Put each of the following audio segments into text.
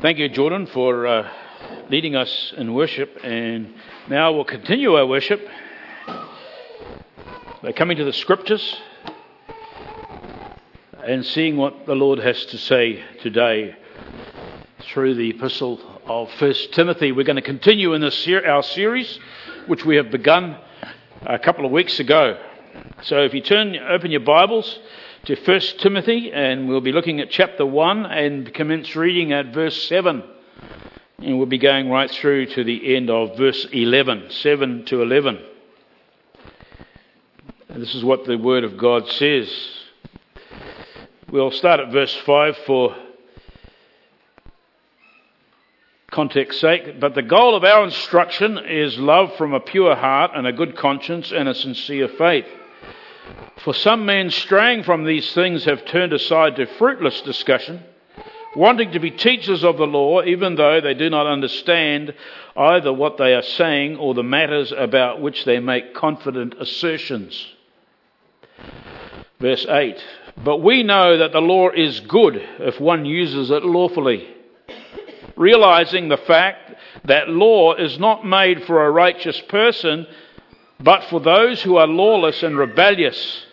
Thank you, Jordan, for uh, leading us in worship. And now we'll continue our worship by coming to the scriptures and seeing what the Lord has to say today through the epistle of First Timothy. We're going to continue in this our series, which we have begun a couple of weeks ago. So if you turn, open your Bibles to 1 Timothy, and we'll be looking at chapter 1 and commence reading at verse 7. And we'll be going right through to the end of verse 11, 7 to 11. And this is what the Word of God says. We'll start at verse 5 for context sake. But the goal of our instruction is love from a pure heart and a good conscience and a sincere faith. For some men straying from these things have turned aside to fruitless discussion, wanting to be teachers of the law, even though they do not understand either what they are saying or the matters about which they make confident assertions. Verse 8 But we know that the law is good if one uses it lawfully, realizing the fact that law is not made for a righteous person, but for those who are lawless and rebellious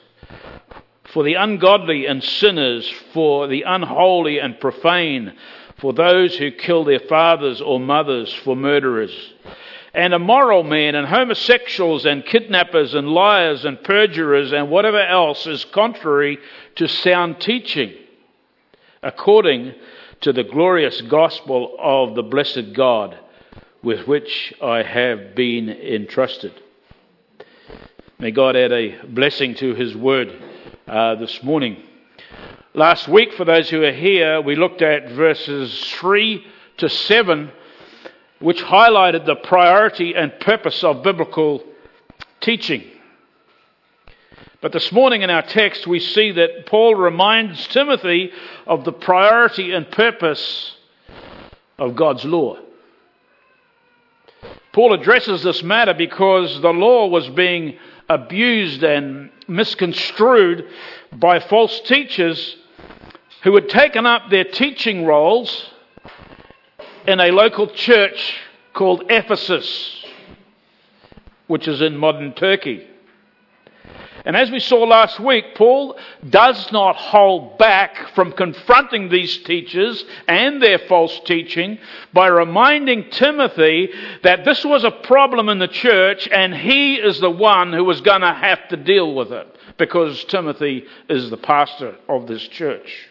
for the ungodly and sinners, for the unholy and profane, for those who kill their fathers or mothers, for murderers, and immoral men, and homosexuals, and kidnappers, and liars, and perjurers, and whatever else is contrary to sound teaching, according to the glorious gospel of the blessed God with which I have been entrusted. May God add a blessing to his word uh, this morning. Last week, for those who are here, we looked at verses 3 to 7, which highlighted the priority and purpose of biblical teaching. But this morning in our text, we see that Paul reminds Timothy of the priority and purpose of God's law. Paul addresses this matter because the law was being abused and misconstrued by false teachers who had taken up their teaching roles in a local church called Ephesus, which is in modern Turkey. And as we saw last week, Paul does not hold back from confronting these teachers and their false teaching by reminding Timothy that this was a problem in the church and he is the one who was going to have to deal with it because Timothy is the pastor of this church.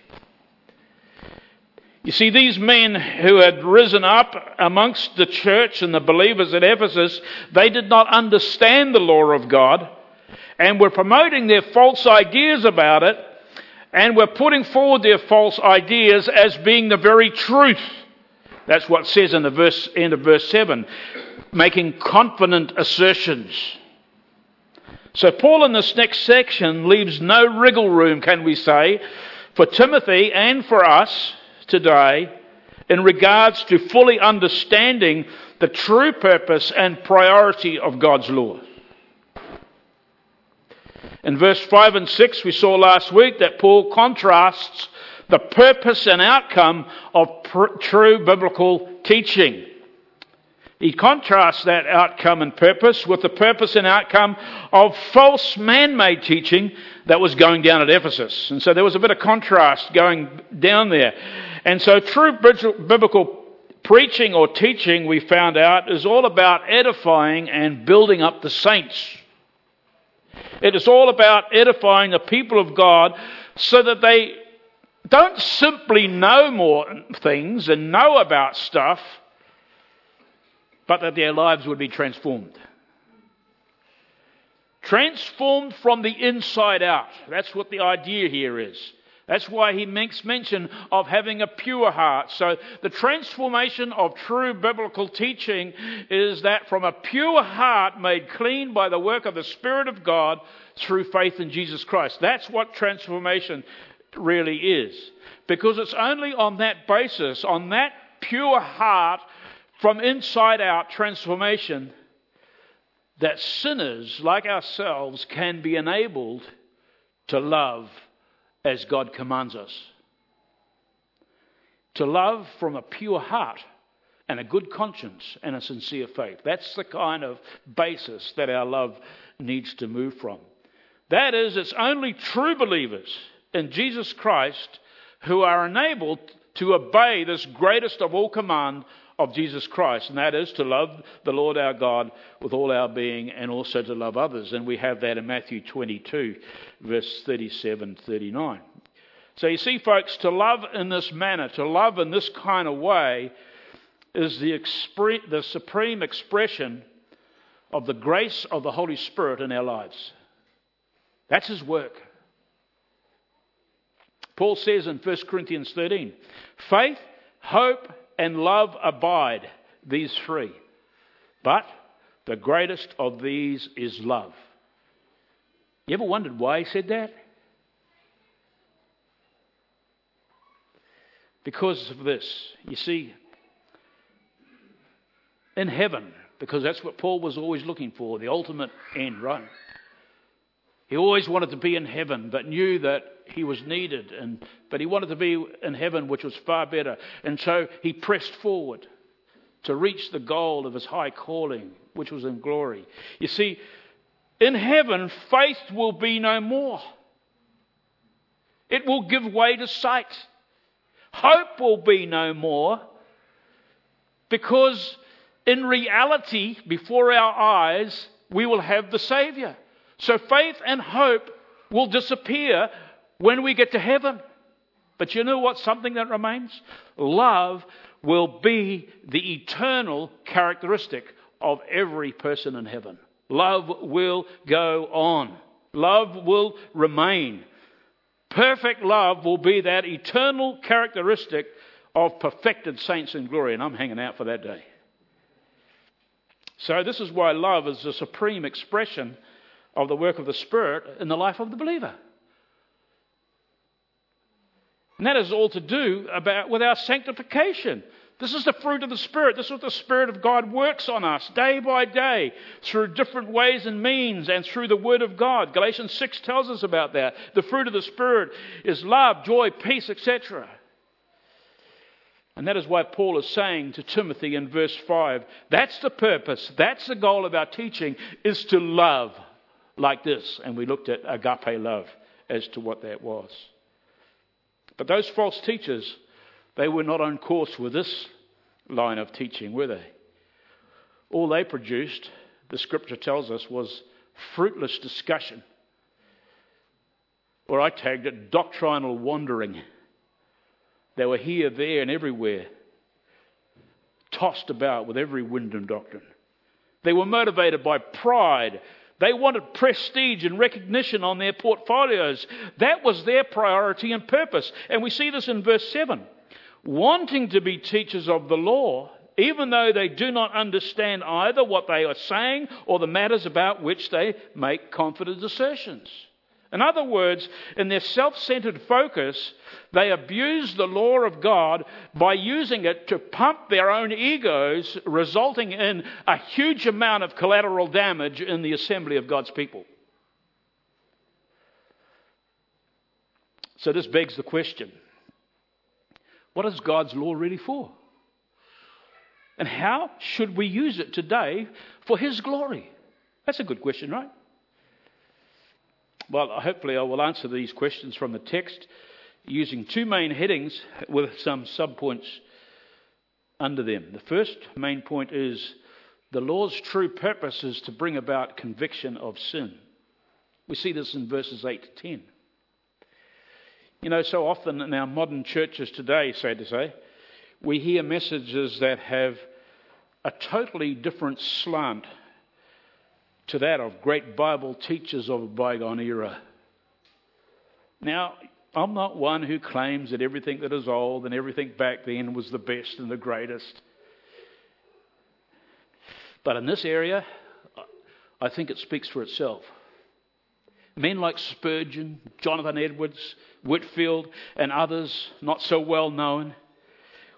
You see, these men who had risen up amongst the church and the believers at Ephesus, they did not understand the law of God and we're promoting their false ideas about it, and we're putting forward their false ideas as being the very truth. That's what says in the verse, end of verse 7, making confident assertions. So, Paul in this next section leaves no wriggle room, can we say, for Timothy and for us today in regards to fully understanding the true purpose and priority of God's law. In verse 5 and 6, we saw last week that Paul contrasts the purpose and outcome of pr- true biblical teaching. He contrasts that outcome and purpose with the purpose and outcome of false man made teaching that was going down at Ephesus. And so there was a bit of contrast going down there. And so true biblical preaching or teaching, we found out, is all about edifying and building up the saints. It is all about edifying the people of God so that they don't simply know more things and know about stuff, but that their lives would be transformed. Transformed from the inside out. That's what the idea here is. That's why he makes mention of having a pure heart. So, the transformation of true biblical teaching is that from a pure heart made clean by the work of the Spirit of God through faith in Jesus Christ. That's what transformation really is. Because it's only on that basis, on that pure heart, from inside out transformation, that sinners like ourselves can be enabled to love as God commands us. to love from a pure heart and a good conscience and a sincere faith. That's the kind of basis that our love needs to move from. That is, it's only true believers in Jesus Christ who are enabled to obey this greatest of all command of Jesus Christ, and that is to love the Lord our God with all our being and also to love others. And we have that in Matthew 22, verse 37 39. So you see, folks, to love in this manner, to love in this kind of way, is the, expre- the supreme expression of the grace of the Holy Spirit in our lives. That's His work. Paul says in 1 Corinthians 13 faith, hope, and love abide, these three. But the greatest of these is love. You ever wondered why he said that? Because of this. You see, in heaven, because that's what Paul was always looking for, the ultimate end, right? He always wanted to be in heaven, but knew that he was needed, and, but he wanted to be in heaven, which was far better. And so he pressed forward to reach the goal of his high calling, which was in glory. You see, in heaven, faith will be no more, it will give way to sight. Hope will be no more because in reality, before our eyes, we will have the Savior. So faith and hope will disappear when we get to heaven. But you know what? Something that remains? Love will be the eternal characteristic of every person in heaven. Love will go on. Love will remain. Perfect love will be that eternal characteristic of perfected saints in glory, and I'm hanging out for that day. So, this is why love is the supreme expression of the work of the Spirit in the life of the believer. And that is all to do about with our sanctification. This is the fruit of the Spirit. This is what the Spirit of God works on us day by day through different ways and means and through the Word of God. Galatians 6 tells us about that. The fruit of the Spirit is love, joy, peace, etc. And that is why Paul is saying to Timothy in verse 5 that's the purpose, that's the goal of our teaching, is to love like this. And we looked at agape love as to what that was. But those false teachers they were not on course with this line of teaching, were they? All they produced, the scripture tells us, was fruitless discussion. Or I tagged it doctrinal wandering. They were here, there, and everywhere, tossed about with every wind and doctrine. They were motivated by pride. They wanted prestige and recognition on their portfolios. That was their priority and purpose. And we see this in verse 7 wanting to be teachers of the law, even though they do not understand either what they are saying or the matters about which they make confident assertions. In other words, in their self centered focus, they abuse the law of God by using it to pump their own egos, resulting in a huge amount of collateral damage in the assembly of God's people. So, this begs the question what is God's law really for? And how should we use it today for His glory? That's a good question, right? Well, hopefully, I will answer these questions from the text using two main headings with some subpoints under them. The first main point is the law's true purpose is to bring about conviction of sin. We see this in verses 8 to 10. You know, so often in our modern churches today, sad to say, we hear messages that have a totally different slant to that of great Bible teachers of a bygone era. Now, I'm not one who claims that everything that is old and everything back then was the best and the greatest. But in this area, I think it speaks for itself. Men like Spurgeon, Jonathan Edwards, Whitefield, and others not so well known.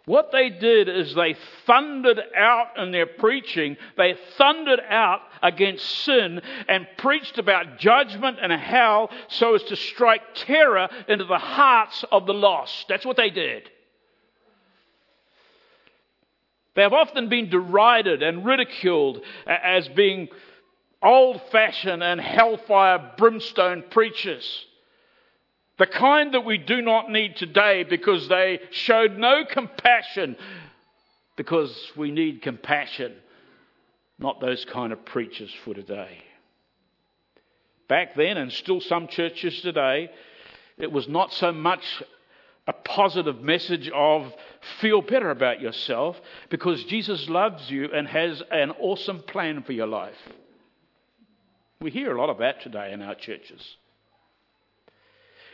What they did is they thundered out in their preaching, they thundered out against sin and preached about judgment and hell so as to strike terror into the hearts of the lost. That's what they did. They have often been derided and ridiculed as being old fashioned and hellfire brimstone preachers. The kind that we do not need today because they showed no compassion, because we need compassion, not those kind of preachers for today. Back then, and still some churches today, it was not so much a positive message of feel better about yourself because Jesus loves you and has an awesome plan for your life. We hear a lot of that today in our churches.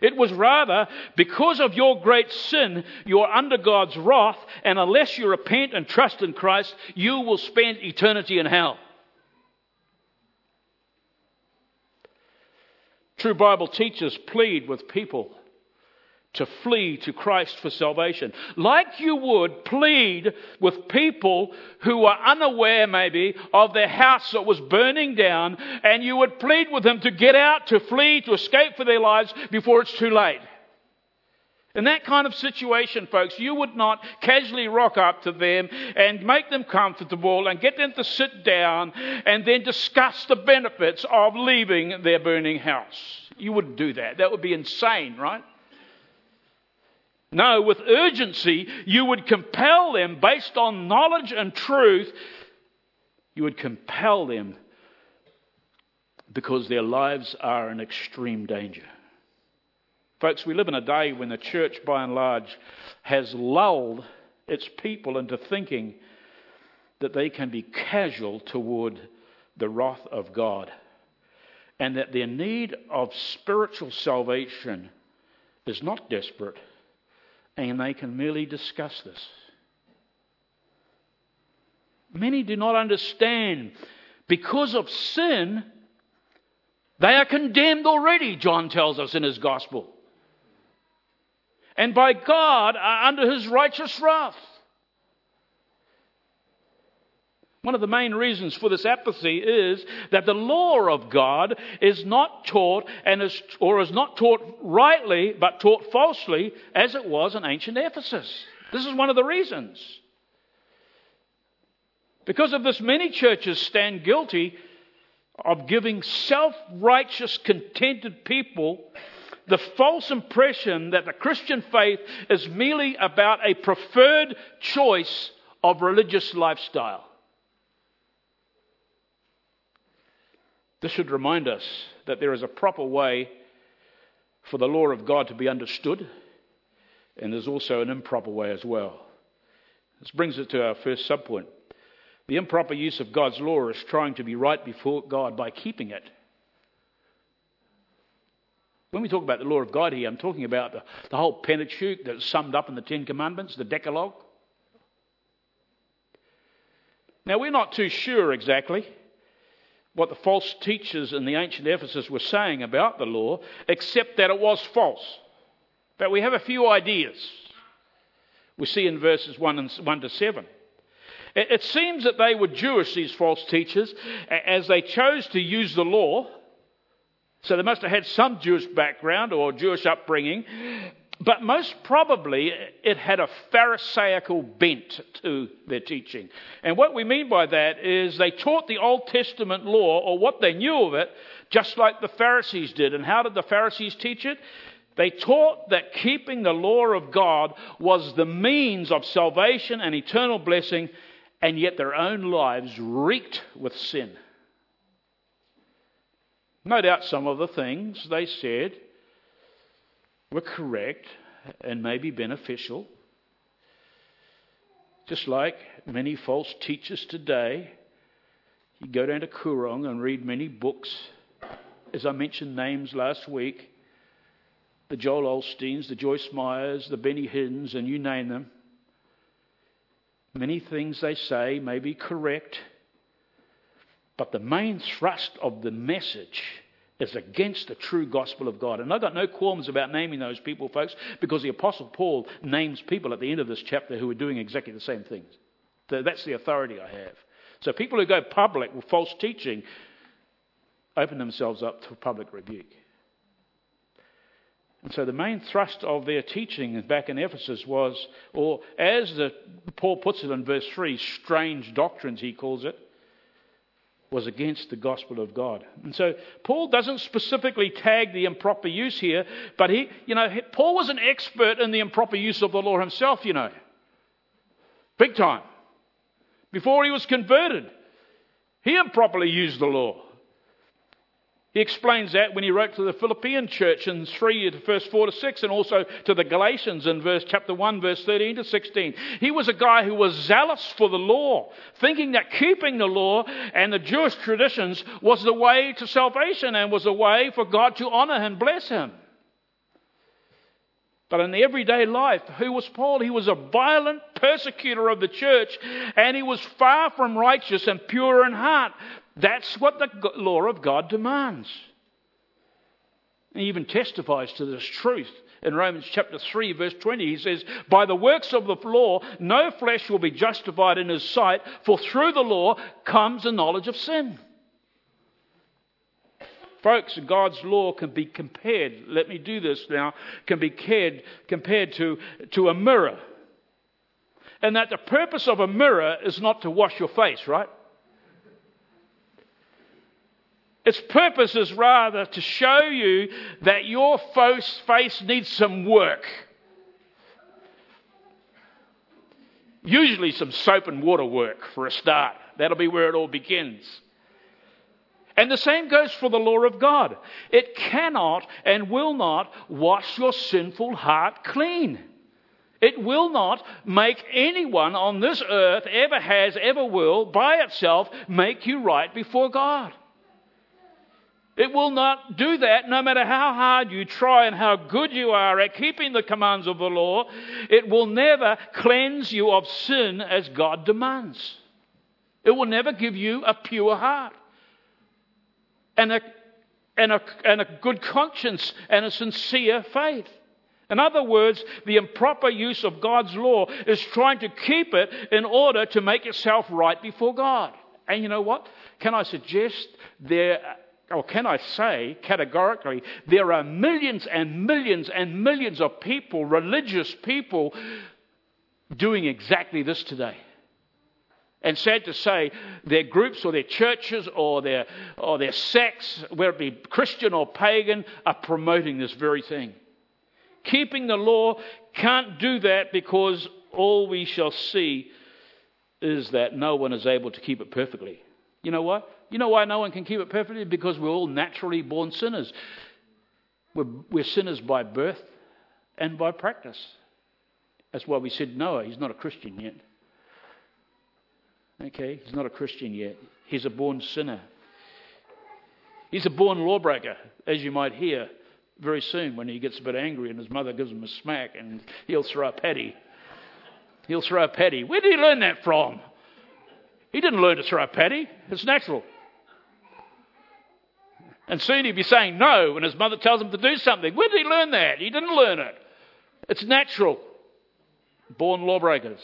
It was rather because of your great sin, you're under God's wrath, and unless you repent and trust in Christ, you will spend eternity in hell. True Bible teachers plead with people to flee to Christ for salvation. Like you would plead with people who are unaware, maybe, of their house that was burning down, and you would plead with them to get out, to flee, to escape for their lives before it's too late. In that kind of situation, folks, you would not casually rock up to them and make them comfortable and get them to sit down and then discuss the benefits of leaving their burning house. You wouldn't do that. That would be insane, right? No, with urgency, you would compel them based on knowledge and truth. You would compel them because their lives are in extreme danger. Folks, we live in a day when the church, by and large, has lulled its people into thinking that they can be casual toward the wrath of God and that their need of spiritual salvation is not desperate and they can merely discuss this. Many do not understand because of sin, they are condemned already, John tells us in his gospel. And by God are under his righteous wrath. One of the main reasons for this apathy is that the law of God is not taught and is, or is not taught rightly, but taught falsely as it was in ancient Ephesus. This is one of the reasons. Because of this, many churches stand guilty of giving self righteous, contented people the false impression that the Christian faith is merely about a preferred choice of religious lifestyle. This should remind us that there is a proper way for the law of God to be understood, and there's also an improper way as well. This brings us to our first subpoint. The improper use of God's law is trying to be right before God by keeping it. When we talk about the law of God here, I'm talking about the, the whole Pentateuch that's summed up in the Ten Commandments, the Decalogue. Now, we're not too sure exactly what the false teachers in the ancient Ephesus were saying about the law, except that it was false. But we have a few ideas. We see in verses 1, and, 1 to 7. It, it seems that they were Jewish, these false teachers, as they chose to use the law. So they must have had some Jewish background or Jewish upbringing. But most probably, it had a Pharisaical bent to their teaching. And what we mean by that is they taught the Old Testament law, or what they knew of it, just like the Pharisees did. And how did the Pharisees teach it? They taught that keeping the law of God was the means of salvation and eternal blessing, and yet their own lives reeked with sin. No doubt some of the things they said were correct and maybe beneficial. Just like many false teachers today, you go down to Koorong and read many books. As I mentioned names last week, the Joel Osteens, the Joyce Meyers, the Benny Hinn's, and you name them. Many things they say may be correct, but the main thrust of the message is against the true gospel of God. And I've got no qualms about naming those people, folks, because the Apostle Paul names people at the end of this chapter who are doing exactly the same things. So that's the authority I have. So people who go public with false teaching open themselves up to public rebuke. And so the main thrust of their teaching back in Ephesus was, or as the, Paul puts it in verse 3, strange doctrines, he calls it, was against the gospel of God. And so Paul doesn't specifically tag the improper use here, but he, you know, Paul was an expert in the improper use of the law himself, you know. Big time. Before he was converted, he improperly used the law. He explains that when he wrote to the Philippian church in 3 verse 4 to 6 and also to the Galatians in verse chapter 1 verse 13 to 16. He was a guy who was zealous for the law, thinking that keeping the law and the Jewish traditions was the way to salvation and was a way for God to honor and bless him. But in everyday life, who was Paul? He was a violent persecutor of the church and he was far from righteous and pure in heart. That's what the law of God demands. He even testifies to this truth. In Romans chapter 3, verse 20, he says, By the works of the law, no flesh will be justified in his sight, for through the law comes the knowledge of sin. Folks, God's law can be compared, let me do this now, can be compared, compared to, to a mirror. And that the purpose of a mirror is not to wash your face, right? Its purpose is rather to show you that your face needs some work. Usually, some soap and water work for a start. That'll be where it all begins. And the same goes for the law of God. It cannot and will not wash your sinful heart clean. It will not make anyone on this earth, ever has, ever will, by itself, make you right before God. It will not do that no matter how hard you try and how good you are at keeping the commands of the law. It will never cleanse you of sin as God demands. It will never give you a pure heart and a, and a, and a good conscience and a sincere faith. In other words, the improper use of God's law is trying to keep it in order to make yourself right before God. And you know what? Can I suggest there or can I say categorically, there are millions and millions and millions of people, religious people, doing exactly this today. And sad to say, their groups or their churches or their, or their sects, whether it be Christian or pagan, are promoting this very thing. Keeping the law can't do that because all we shall see is that no one is able to keep it perfectly. You know what? You know why no one can keep it perfectly? Because we're all naturally born sinners. We're, we're sinners by birth and by practice. That's why we said Noah, he's not a Christian yet. Okay, he's not a Christian yet. He's a born sinner. He's a born lawbreaker, as you might hear very soon when he gets a bit angry and his mother gives him a smack and he'll throw a paddy. He'll throw a paddy. Where did he learn that from? He didn't learn to throw a paddy. It's natural. And soon he'd be saying no when his mother tells him to do something. Where did he learn that? He didn't learn it. It's natural. Born lawbreakers.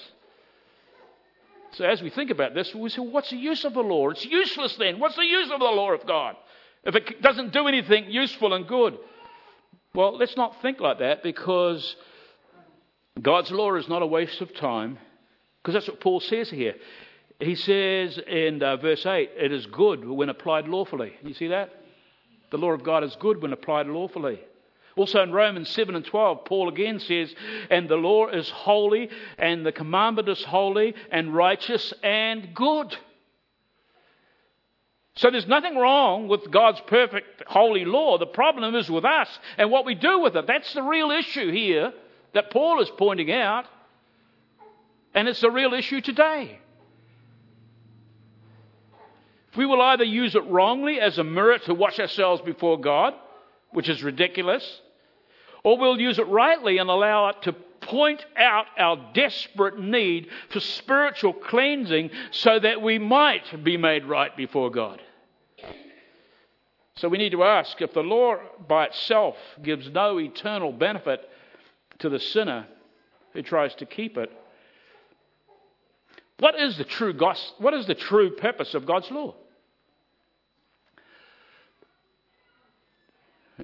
So as we think about this, we say, what's the use of the law? It's useless then. What's the use of the law of God if it doesn't do anything useful and good? Well, let's not think like that because God's law is not a waste of time because that's what Paul says here. He says in uh, verse 8, it is good when applied lawfully. You see that? The law of God is good when applied lawfully. Also in Romans 7 and 12, Paul again says, And the law is holy, and the commandment is holy, and righteous, and good. So there's nothing wrong with God's perfect holy law. The problem is with us and what we do with it. That's the real issue here that Paul is pointing out. And it's a real issue today. We will either use it wrongly as a mirror to wash ourselves before God, which is ridiculous, or we'll use it rightly and allow it to point out our desperate need for spiritual cleansing so that we might be made right before God. So we need to ask if the law by itself gives no eternal benefit to the sinner who tries to keep it, what is the true gospel, what is the true purpose of God's law?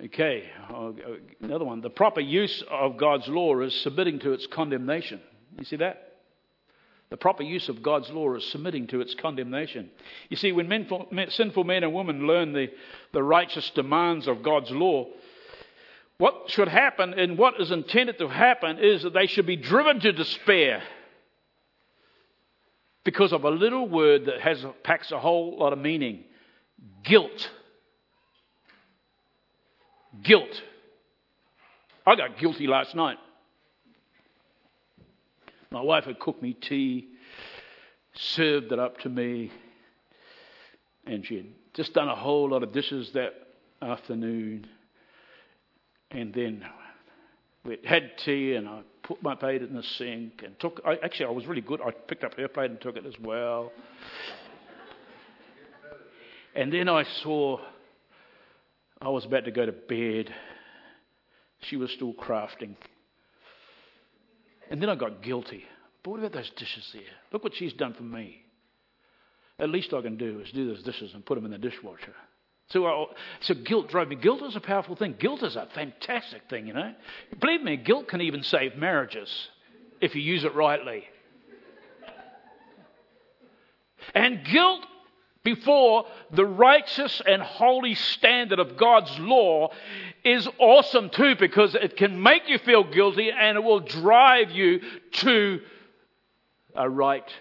Okay, another one. The proper use of God's law is submitting to its condemnation. You see that? The proper use of God's law is submitting to its condemnation. You see, when men, sinful men and women learn the, the righteous demands of God's law, what should happen and what is intended to happen is that they should be driven to despair because of a little word that has, packs a whole lot of meaning guilt. Guilt. I got guilty last night. My wife had cooked me tea, served it up to me, and she had just done a whole lot of dishes that afternoon. And then we had tea, and I put my plate in the sink and took. I, actually, I was really good. I picked up her plate and took it as well. And then I saw I was about to go to bed. She was still crafting. And then I got guilty. But what about those dishes there? Look what she's done for me. At least I can do is do those dishes and put them in the dishwasher. So, so guilt drove me. Guilt is a powerful thing. Guilt is a fantastic thing, you know. Believe me, guilt can even save marriages if you use it rightly. And guilt before the righteous and holy standard of God's law is awesome too because it can make you feel guilty and it will drive you to a right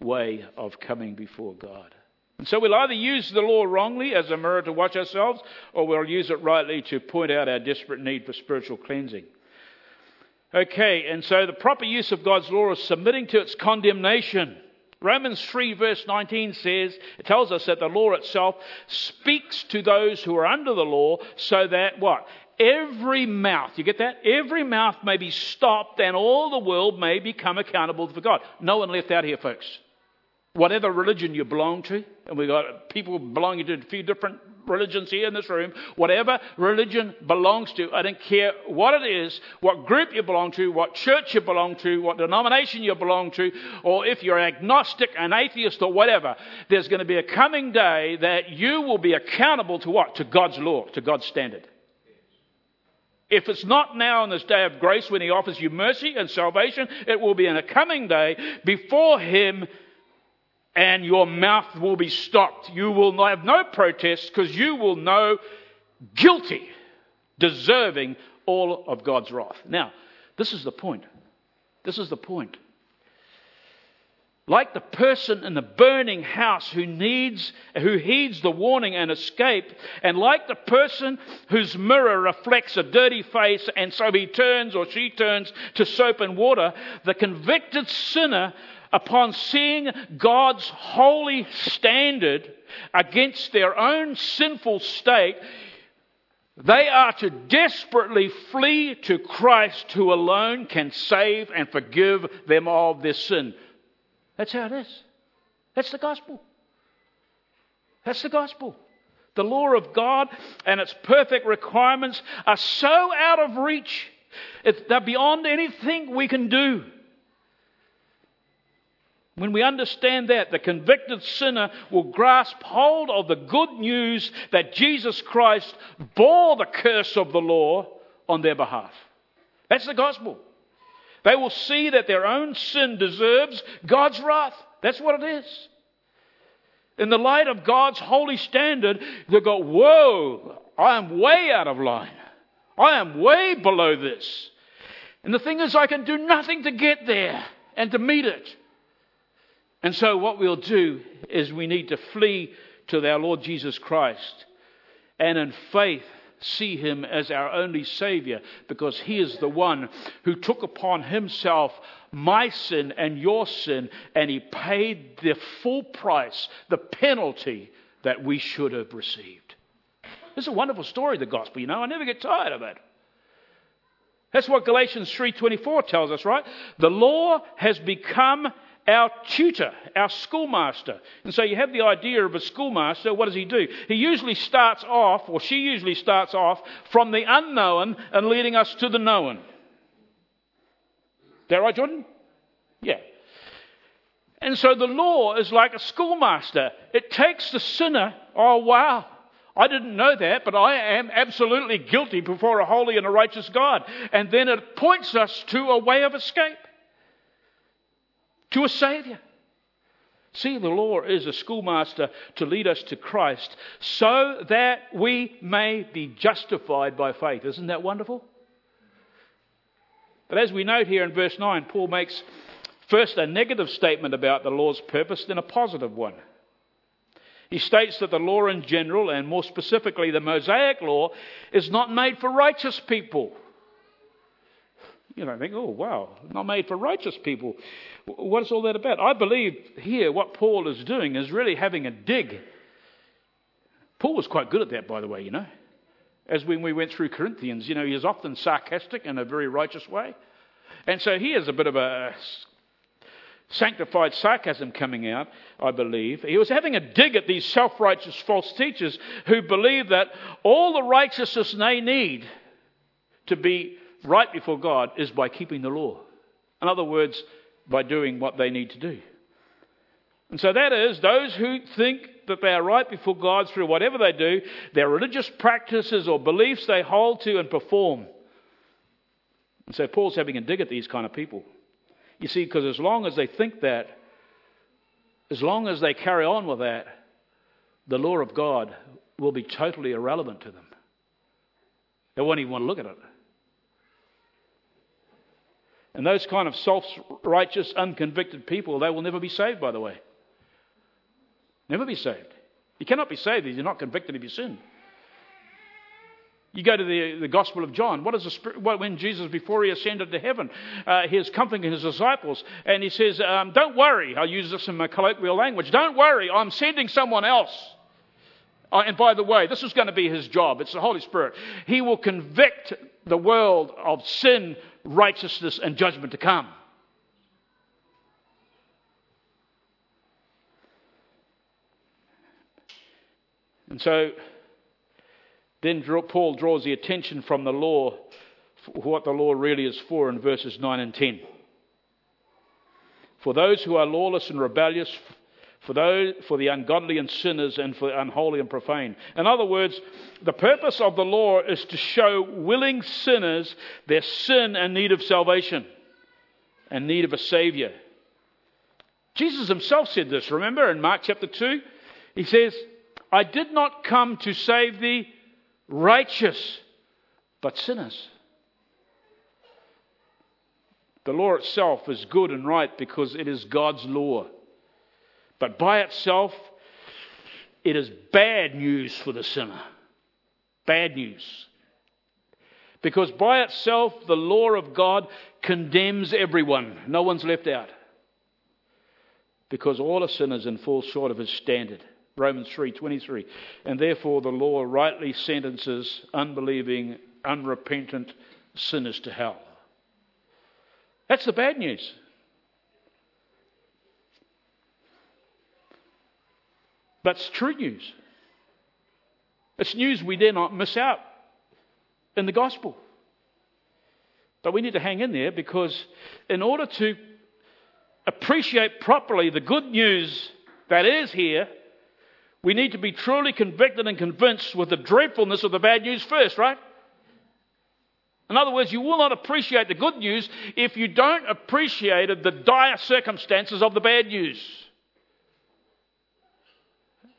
way of coming before God. And so we'll either use the law wrongly as a mirror to watch ourselves, or we'll use it rightly to point out our desperate need for spiritual cleansing. Okay, and so the proper use of God's law is submitting to its condemnation. Romans 3, verse 19 says, it tells us that the law itself speaks to those who are under the law so that what? Every mouth, you get that? Every mouth may be stopped and all the world may become accountable for God. No one left out here, folks. Whatever religion you belong to, and we've got people belonging to a few different religions here in this room, whatever religion belongs to, I don't care what it is, what group you belong to, what church you belong to, what denomination you belong to, or if you're agnostic, an atheist, or whatever, there's going to be a coming day that you will be accountable to what? To God's law, to God's standard. If it's not now on this day of grace when He offers you mercy and salvation, it will be in a coming day before Him and your mouth will be stopped. You will have no protest because you will know guilty, deserving all of God's wrath. Now, this is the point. This is the point. Like the person in the burning house who needs, who heeds the warning and escape, and like the person whose mirror reflects a dirty face and so he turns or she turns to soap and water, the convicted sinner upon seeing God's holy standard against their own sinful state, they are to desperately flee to Christ who alone can save and forgive them of their sin. That's how it is. That's the gospel. That's the gospel. The law of God and its perfect requirements are so out of reach. They're beyond anything we can do. When we understand that, the convicted sinner will grasp hold of the good news that Jesus Christ bore the curse of the law on their behalf. That's the gospel. They will see that their own sin deserves God's wrath. That's what it is. In the light of God's holy standard, they go, Whoa, I am way out of line. I am way below this. And the thing is, I can do nothing to get there and to meet it. And so, what we'll do is we need to flee to our Lord Jesus Christ and in faith see him as our only Savior because he is the one who took upon himself my sin and your sin and he paid the full price, the penalty that we should have received. It's a wonderful story, the gospel, you know. I never get tired of it. That's what Galatians 3:24 tells us, right? The law has become our tutor, our schoolmaster. And so you have the idea of a schoolmaster. What does he do? He usually starts off, or she usually starts off, from the unknown and leading us to the known. Is that right, Jordan? Yeah. And so the law is like a schoolmaster. It takes the sinner, oh wow, I didn't know that, but I am absolutely guilty before a holy and a righteous God. And then it points us to a way of escape, to a Savior. See, the law is a schoolmaster to lead us to Christ so that we may be justified by faith. Isn't that wonderful? But as we note here in verse 9, Paul makes first a negative statement about the law's purpose, then a positive one. He states that the law in general, and more specifically the Mosaic law, is not made for righteous people. You know, think, oh, wow, not made for righteous people. What is all that about? I believe here what Paul is doing is really having a dig. Paul was quite good at that, by the way, you know. As when we went through Corinthians, you know, he is often sarcastic in a very righteous way. And so here's a bit of a sanctified sarcasm coming out, I believe. He was having a dig at these self righteous false teachers who believe that all the righteousness they need to be right before God is by keeping the law. In other words, by doing what they need to do. And so that is those who think that they are right before God through whatever they do, their religious practices or beliefs they hold to and perform. And so Paul's having a dig at these kind of people. You see, because as long as they think that, as long as they carry on with that, the law of God will be totally irrelevant to them. They won't even want to look at it. And those kind of self righteous, unconvicted people, they will never be saved, by the way. Never be saved. You cannot be saved if you're not convicted of your sin. You go to the, the Gospel of John. What is the Spirit, when Jesus, before he ascended to heaven, uh, he is comforting his disciples, and he says, um, "Don't worry." I'll use this in my colloquial language. Don't worry. I'm sending someone else. Uh, and by the way, this is going to be his job. It's the Holy Spirit. He will convict the world of sin, righteousness, and judgment to come. And so then Paul draws the attention from the law, what the law really is for in verses 9 and 10. For those who are lawless and rebellious, for, those, for the ungodly and sinners, and for the unholy and profane. In other words, the purpose of the law is to show willing sinners their sin and need of salvation and need of a Savior. Jesus himself said this, remember, in Mark chapter 2? He says, I did not come to save the righteous, but sinners. The law itself is good and right because it is God's law. But by itself, it is bad news for the sinner. Bad news. Because by itself, the law of God condemns everyone. No one's left out. Because all are sinners and fall short of his standard. Romans 3:23. And therefore the law rightly sentences unbelieving, unrepentant sinners to hell. That's the bad news. But it's true news. It's news we dare not miss out in the gospel. But we need to hang in there because in order to appreciate properly the good news that is here, we need to be truly convicted and convinced with the dreadfulness of the bad news first, right? In other words, you will not appreciate the good news if you don't appreciate the dire circumstances of the bad news.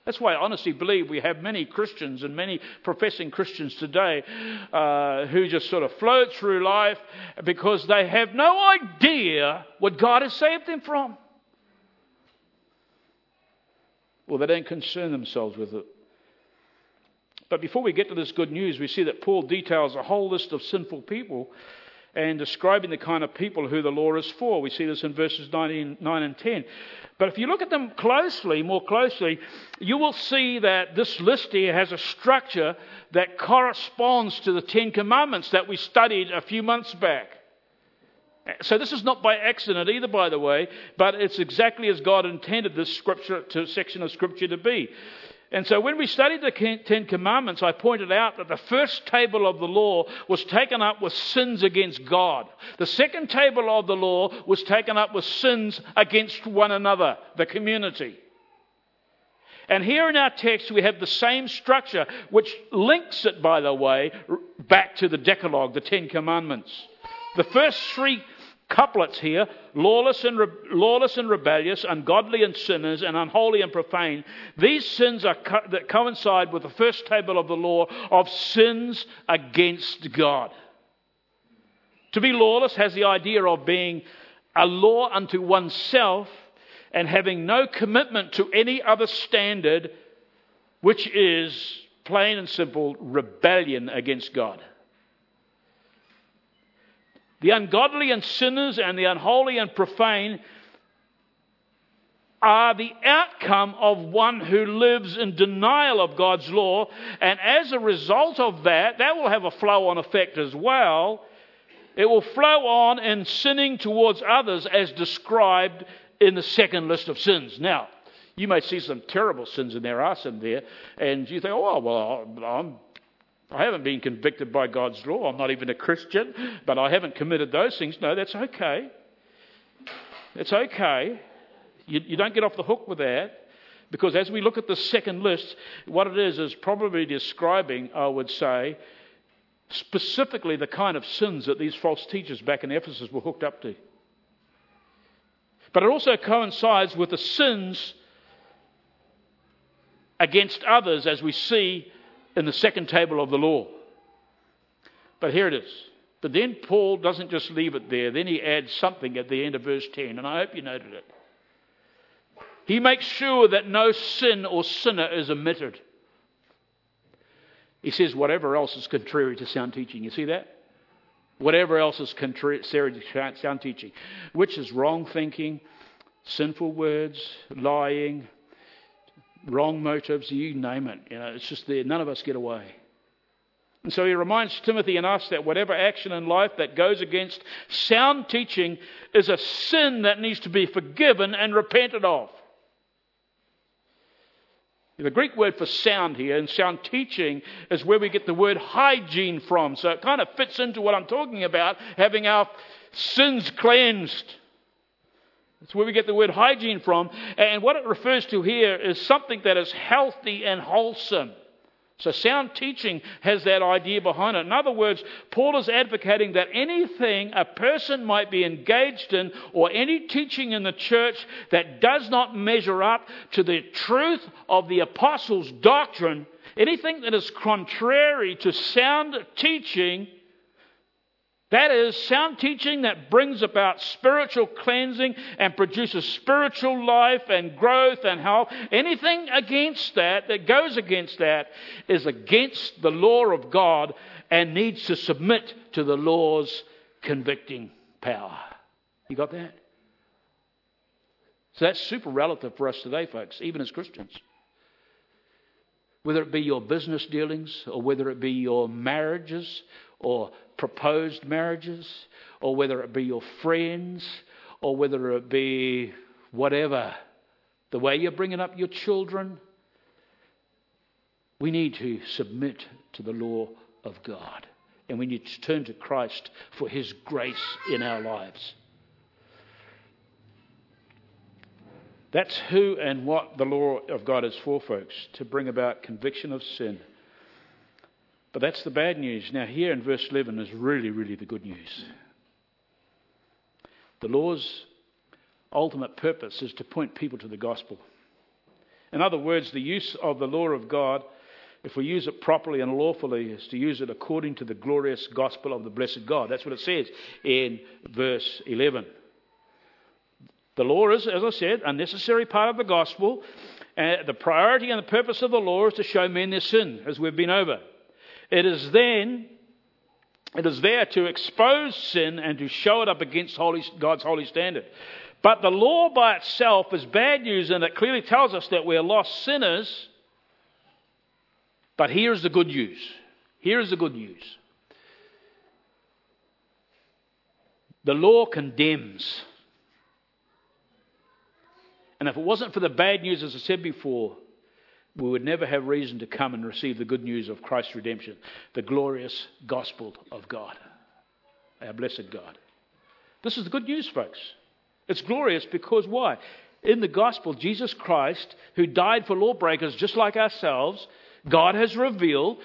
That's why I honestly believe we have many Christians and many professing Christians today uh, who just sort of float through life because they have no idea what God has saved them from. Well, they don't concern themselves with it. But before we get to this good news, we see that Paul details a whole list of sinful people and describing the kind of people who the law is for. We see this in verses 9 and 10. But if you look at them closely, more closely, you will see that this list here has a structure that corresponds to the Ten Commandments that we studied a few months back. So this is not by accident either, by the way, but it's exactly as God intended this scripture to, section of scripture to be. And so when we studied the Ten Commandments, I pointed out that the first table of the law was taken up with sins against God. The second table of the law was taken up with sins against one another, the community. And here in our text, we have the same structure, which links it, by the way, back to the Decalogue, the Ten Commandments. The first three couplets here lawless and, re- lawless and rebellious, ungodly and sinners, and unholy and profane. These sins are co- that coincide with the first table of the law of sins against God. To be lawless has the idea of being a law unto oneself and having no commitment to any other standard, which is plain and simple rebellion against God. The ungodly and sinners and the unholy and profane are the outcome of one who lives in denial of God's law, and as a result of that, that will have a flow on effect as well. It will flow on in sinning towards others as described in the second list of sins. Now, you may see some terrible sins, and there are some there, and you think, oh, well, I'm, I haven't been convicted by God's law. I'm not even a Christian, but I haven't committed those things. No, that's okay. It's okay. You, you don't get off the hook with that. Because as we look at the second list, what it is is probably describing, I would say, specifically the kind of sins that these false teachers back in Ephesus were hooked up to. But it also coincides with the sins against others, as we see in the second table of the law. But here it is. But then Paul doesn't just leave it there, then he adds something at the end of verse 10, and I hope you noted it. He makes sure that no sin or sinner is omitted. He says, whatever else is contrary to sound teaching. You see that? Whatever else is contrary to sound teaching, which is wrong thinking, sinful words, lying, wrong motives, you name it. You know, it's just there. None of us get away. And so he reminds Timothy and us that whatever action in life that goes against sound teaching is a sin that needs to be forgiven and repented of. The Greek word for sound here and sound teaching is where we get the word hygiene from. So it kind of fits into what I'm talking about, having our sins cleansed. That's where we get the word hygiene from. And what it refers to here is something that is healthy and wholesome. So, sound teaching has that idea behind it. In other words, Paul is advocating that anything a person might be engaged in or any teaching in the church that does not measure up to the truth of the apostles' doctrine, anything that is contrary to sound teaching, that is sound teaching that brings about spiritual cleansing and produces spiritual life and growth and health. Anything against that, that goes against that, is against the law of God and needs to submit to the law's convicting power. You got that? So that's super relative for us today, folks, even as Christians. Whether it be your business dealings or whether it be your marriages or proposed marriages, or whether it be your friends, or whether it be whatever, the way you're bringing up your children, we need to submit to the law of God. And we need to turn to Christ for His grace in our lives. That's who and what the law of God is for, folks, to bring about conviction of sin but that's the bad news. Now, here in verse 11 is really, really the good news. The law's ultimate purpose is to point people to the gospel. In other words, the use of the law of God, if we use it properly and lawfully, is to use it according to the glorious gospel of the blessed God. That's what it says in verse 11. The law is, as I said, a necessary part of the gospel. And the priority and the purpose of the law is to show men their sin, as we've been over. It is then, it is there to expose sin and to show it up against holy, God's holy standard. But the law by itself is bad news and it clearly tells us that we're lost sinners. But here's the good news. Here's the good news. The law condemns. And if it wasn't for the bad news, as I said before, we would never have reason to come and receive the good news of Christ's redemption, the glorious gospel of God, our blessed God. This is the good news, folks. It's glorious because why? in the gospel, Jesus Christ, who died for lawbreakers just like ourselves, God has revealed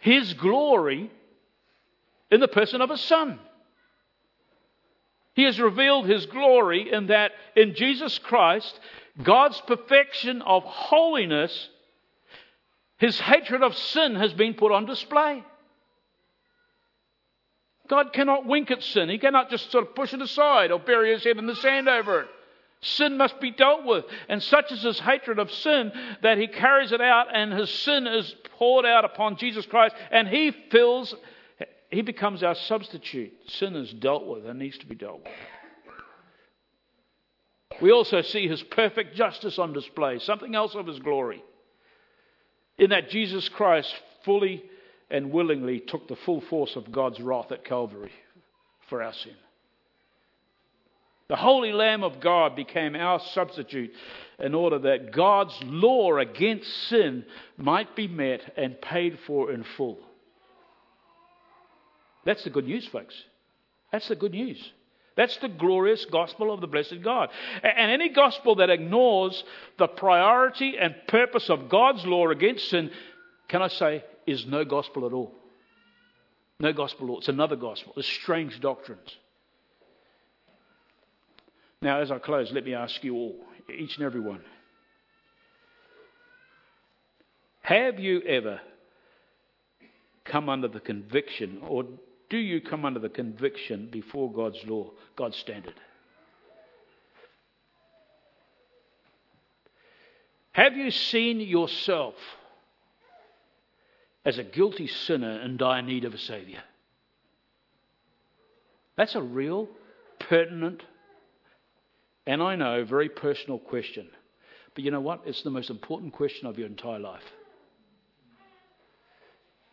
his glory in the person of his son. He has revealed his glory in that in Jesus Christ, God's perfection of holiness, his hatred of sin has been put on display. God cannot wink at sin. He cannot just sort of push it aside or bury his head in the sand over it. Sin must be dealt with. And such is his hatred of sin that he carries it out and his sin is poured out upon Jesus Christ and he fills, he becomes our substitute. Sin is dealt with and needs to be dealt with. We also see his perfect justice on display, something else of his glory. In that Jesus Christ fully and willingly took the full force of God's wrath at Calvary for our sin. The Holy Lamb of God became our substitute in order that God's law against sin might be met and paid for in full. That's the good news, folks. That's the good news. That's the glorious gospel of the blessed God. And any gospel that ignores the priority and purpose of God's law against sin, can I say, is no gospel at all. No gospel all. It's another gospel. It's strange doctrines. Now, as I close, let me ask you all, each and every one. Have you ever come under the conviction, or do you come under the conviction before God's law, God's standard? Have you seen yourself as a guilty sinner in dire need of a Saviour? That's a real, pertinent and I know, very personal question. But you know what? It's the most important question of your entire life.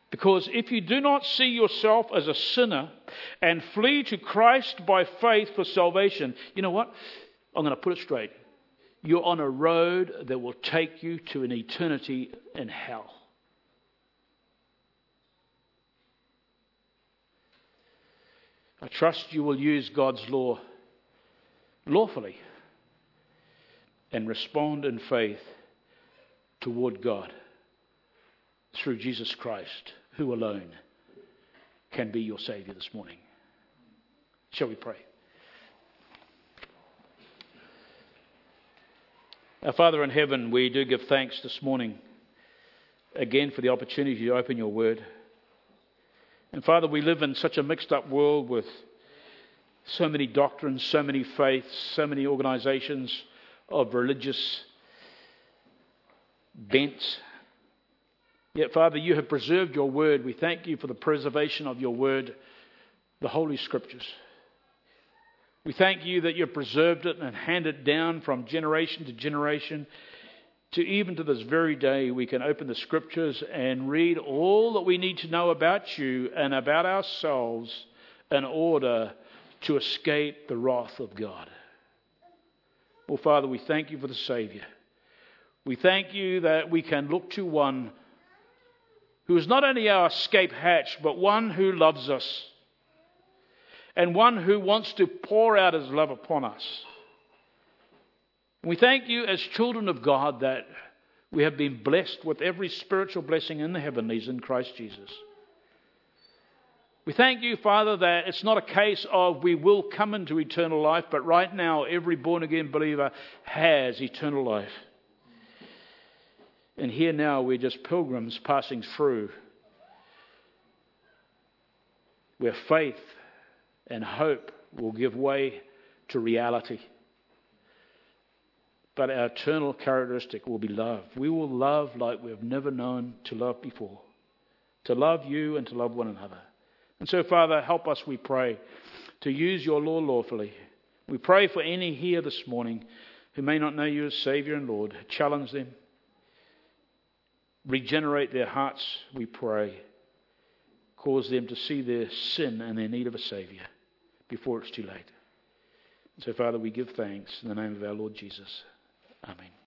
Because if you do not see yourself as a sinner and flee to Christ by faith for salvation, you know what? I'm going to put it straight. You're on a road that will take you to an eternity in hell. I trust you will use God's law lawfully and respond in faith toward God through Jesus Christ, who alone can be your Savior this morning. Shall we pray? Our Father in heaven, we do give thanks this morning again for the opportunity to open your word. And Father, we live in such a mixed up world with so many doctrines, so many faiths, so many organizations of religious bent. Yet, Father, you have preserved your word. We thank you for the preservation of your word, the Holy Scriptures. We thank you that you've preserved it and handed it down from generation to generation to even to this very day. We can open the Scriptures and read all that we need to know about you and about ourselves in order to escape the wrath of God. Well, Father, we thank you for the Savior. We thank you that we can look to one who is not only our escape hatch, but one who loves us and one who wants to pour out his love upon us. We thank you as children of God that we have been blessed with every spiritual blessing in the heavenlies in Christ Jesus. We thank you, Father, that it's not a case of we will come into eternal life, but right now every born again believer has eternal life. And here now we're just pilgrims passing through where faith and hope will give way to reality. But our eternal characteristic will be love. We will love like we've never known to love before. To love you and to love one another. And so, Father, help us, we pray, to use your law lawfully. We pray for any here this morning who may not know you as Savior and Lord. Challenge them. Regenerate their hearts, we pray. Cause them to see their sin and their need of a Savior before it's too late. So, Father, we give thanks in the name of our Lord Jesus. Amen.